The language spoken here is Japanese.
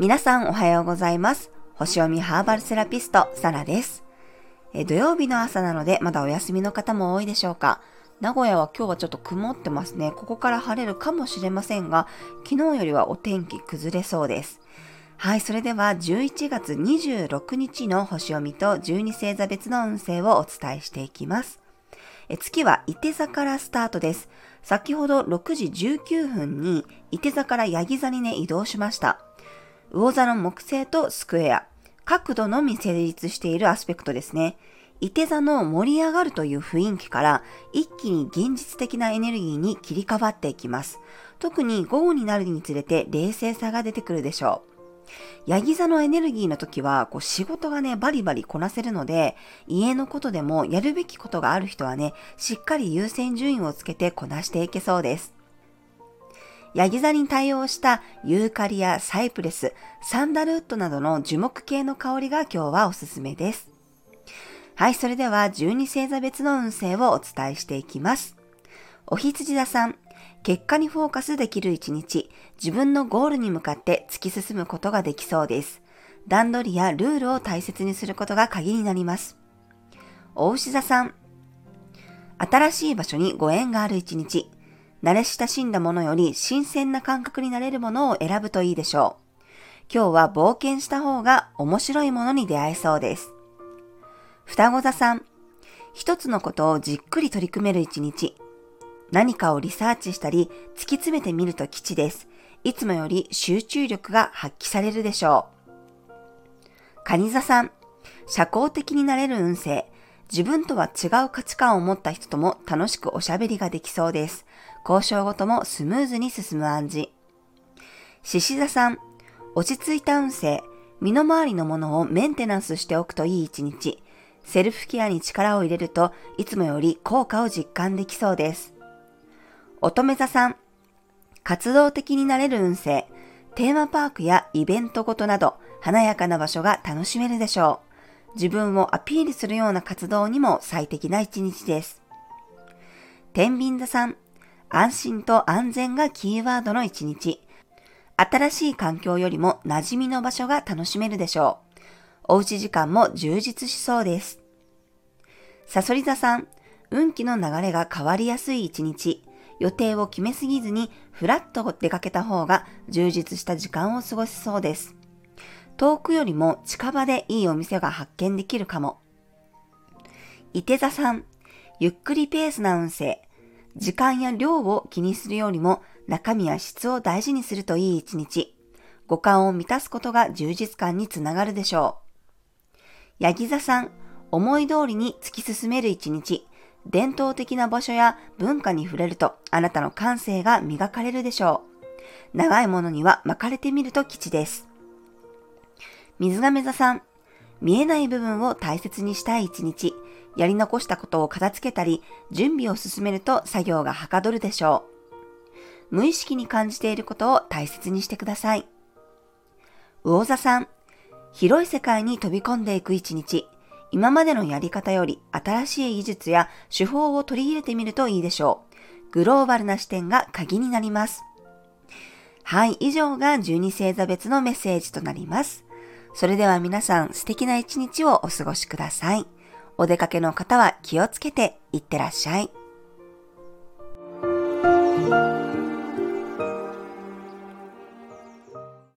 皆さんおはようございます。星読みハーバルセラピスト、サラです。え土曜日の朝なので、まだお休みの方も多いでしょうか。名古屋は今日はちょっと曇ってますね。ここから晴れるかもしれませんが、昨日よりはお天気崩れそうです。はい、それでは11月26日の星読みと12星座別の運勢をお伝えしていきます。え月は伊手座からスタートです。先ほど6時19分に伊手座からヤギ座にね移動しました。魚座の木星とスクエア、角度のみ成立しているアスペクトですね。伊手座の盛り上がるという雰囲気から一気に現実的なエネルギーに切り替わっていきます。特に午後になるにつれて冷静さが出てくるでしょう。ヤギ座のエネルギーの時はこう仕事がねバリバリこなせるので家のことでもやるべきことがある人はねしっかり優先順位をつけてこなしていけそうです。ヤギ座に対応したユーカリやサイプレス、サンダルウッドなどの樹木系の香りが今日はおすすめです。はい、それでは12星座別の運勢をお伝えしていきます。お羊座さん、結果にフォーカスできる一日、自分のゴールに向かって突き進むことができそうです。段取りやルールを大切にすることが鍵になります。お牛座さん、新しい場所にご縁がある一日、慣れ親しんだものより新鮮な感覚になれるものを選ぶといいでしょう。今日は冒険した方が面白いものに出会えそうです。双子座さん、一つのことをじっくり取り組める一日。何かをリサーチしたり突き詰めてみると吉です。いつもより集中力が発揮されるでしょう。蟹座さん、社交的になれる運勢。自分とは違う価値観を持った人とも楽しくおしゃべりができそうです。交渉ごともスムーズに進む暗示。獅子座さん、落ち着いた運勢。身の回りのものをメンテナンスしておくといい一日。セルフケアに力を入れるといつもより効果を実感できそうです。乙女座さん、活動的になれる運勢、テーマパークやイベントごとなど華やかな場所が楽しめるでしょう。自分をアピールするような活動にも最適な一日です。天秤座さん、安心と安全がキーワードの一日。新しい環境よりも馴染みの場所が楽しめるでしょう。おうち時間も充実しそうです。サソリ座さん、運気の流れが変わりやすい一日。予定を決めすぎずにふらっと出かけた方が充実した時間を過ごせそうです。遠くよりも近場でいいお店が発見できるかも。伊手座さん、ゆっくりペースな運勢。時間や量を気にするよりも中身や質を大事にするといい一日。五感を満たすことが充実感につながるでしょう。ヤギ座さん、思い通りに突き進める一日、伝統的な場所や文化に触れるとあなたの感性が磨かれるでしょう。長いものには巻かれてみると吉です。水亀座さん、見えない部分を大切にしたい一日、やり残したことを片付けたり、準備を進めると作業がはかどるでしょう。無意識に感じていることを大切にしてください。魚座さん、広い世界に飛び込んでいく一日、今までのやり方より新しい技術や手法を取り入れてみるといいでしょう。グローバルな視点が鍵になります。はい、以上が12星座別のメッセージとなります。それでは皆さん素敵な一日をお過ごしください。お出かけの方は気をつけていってらっしゃい。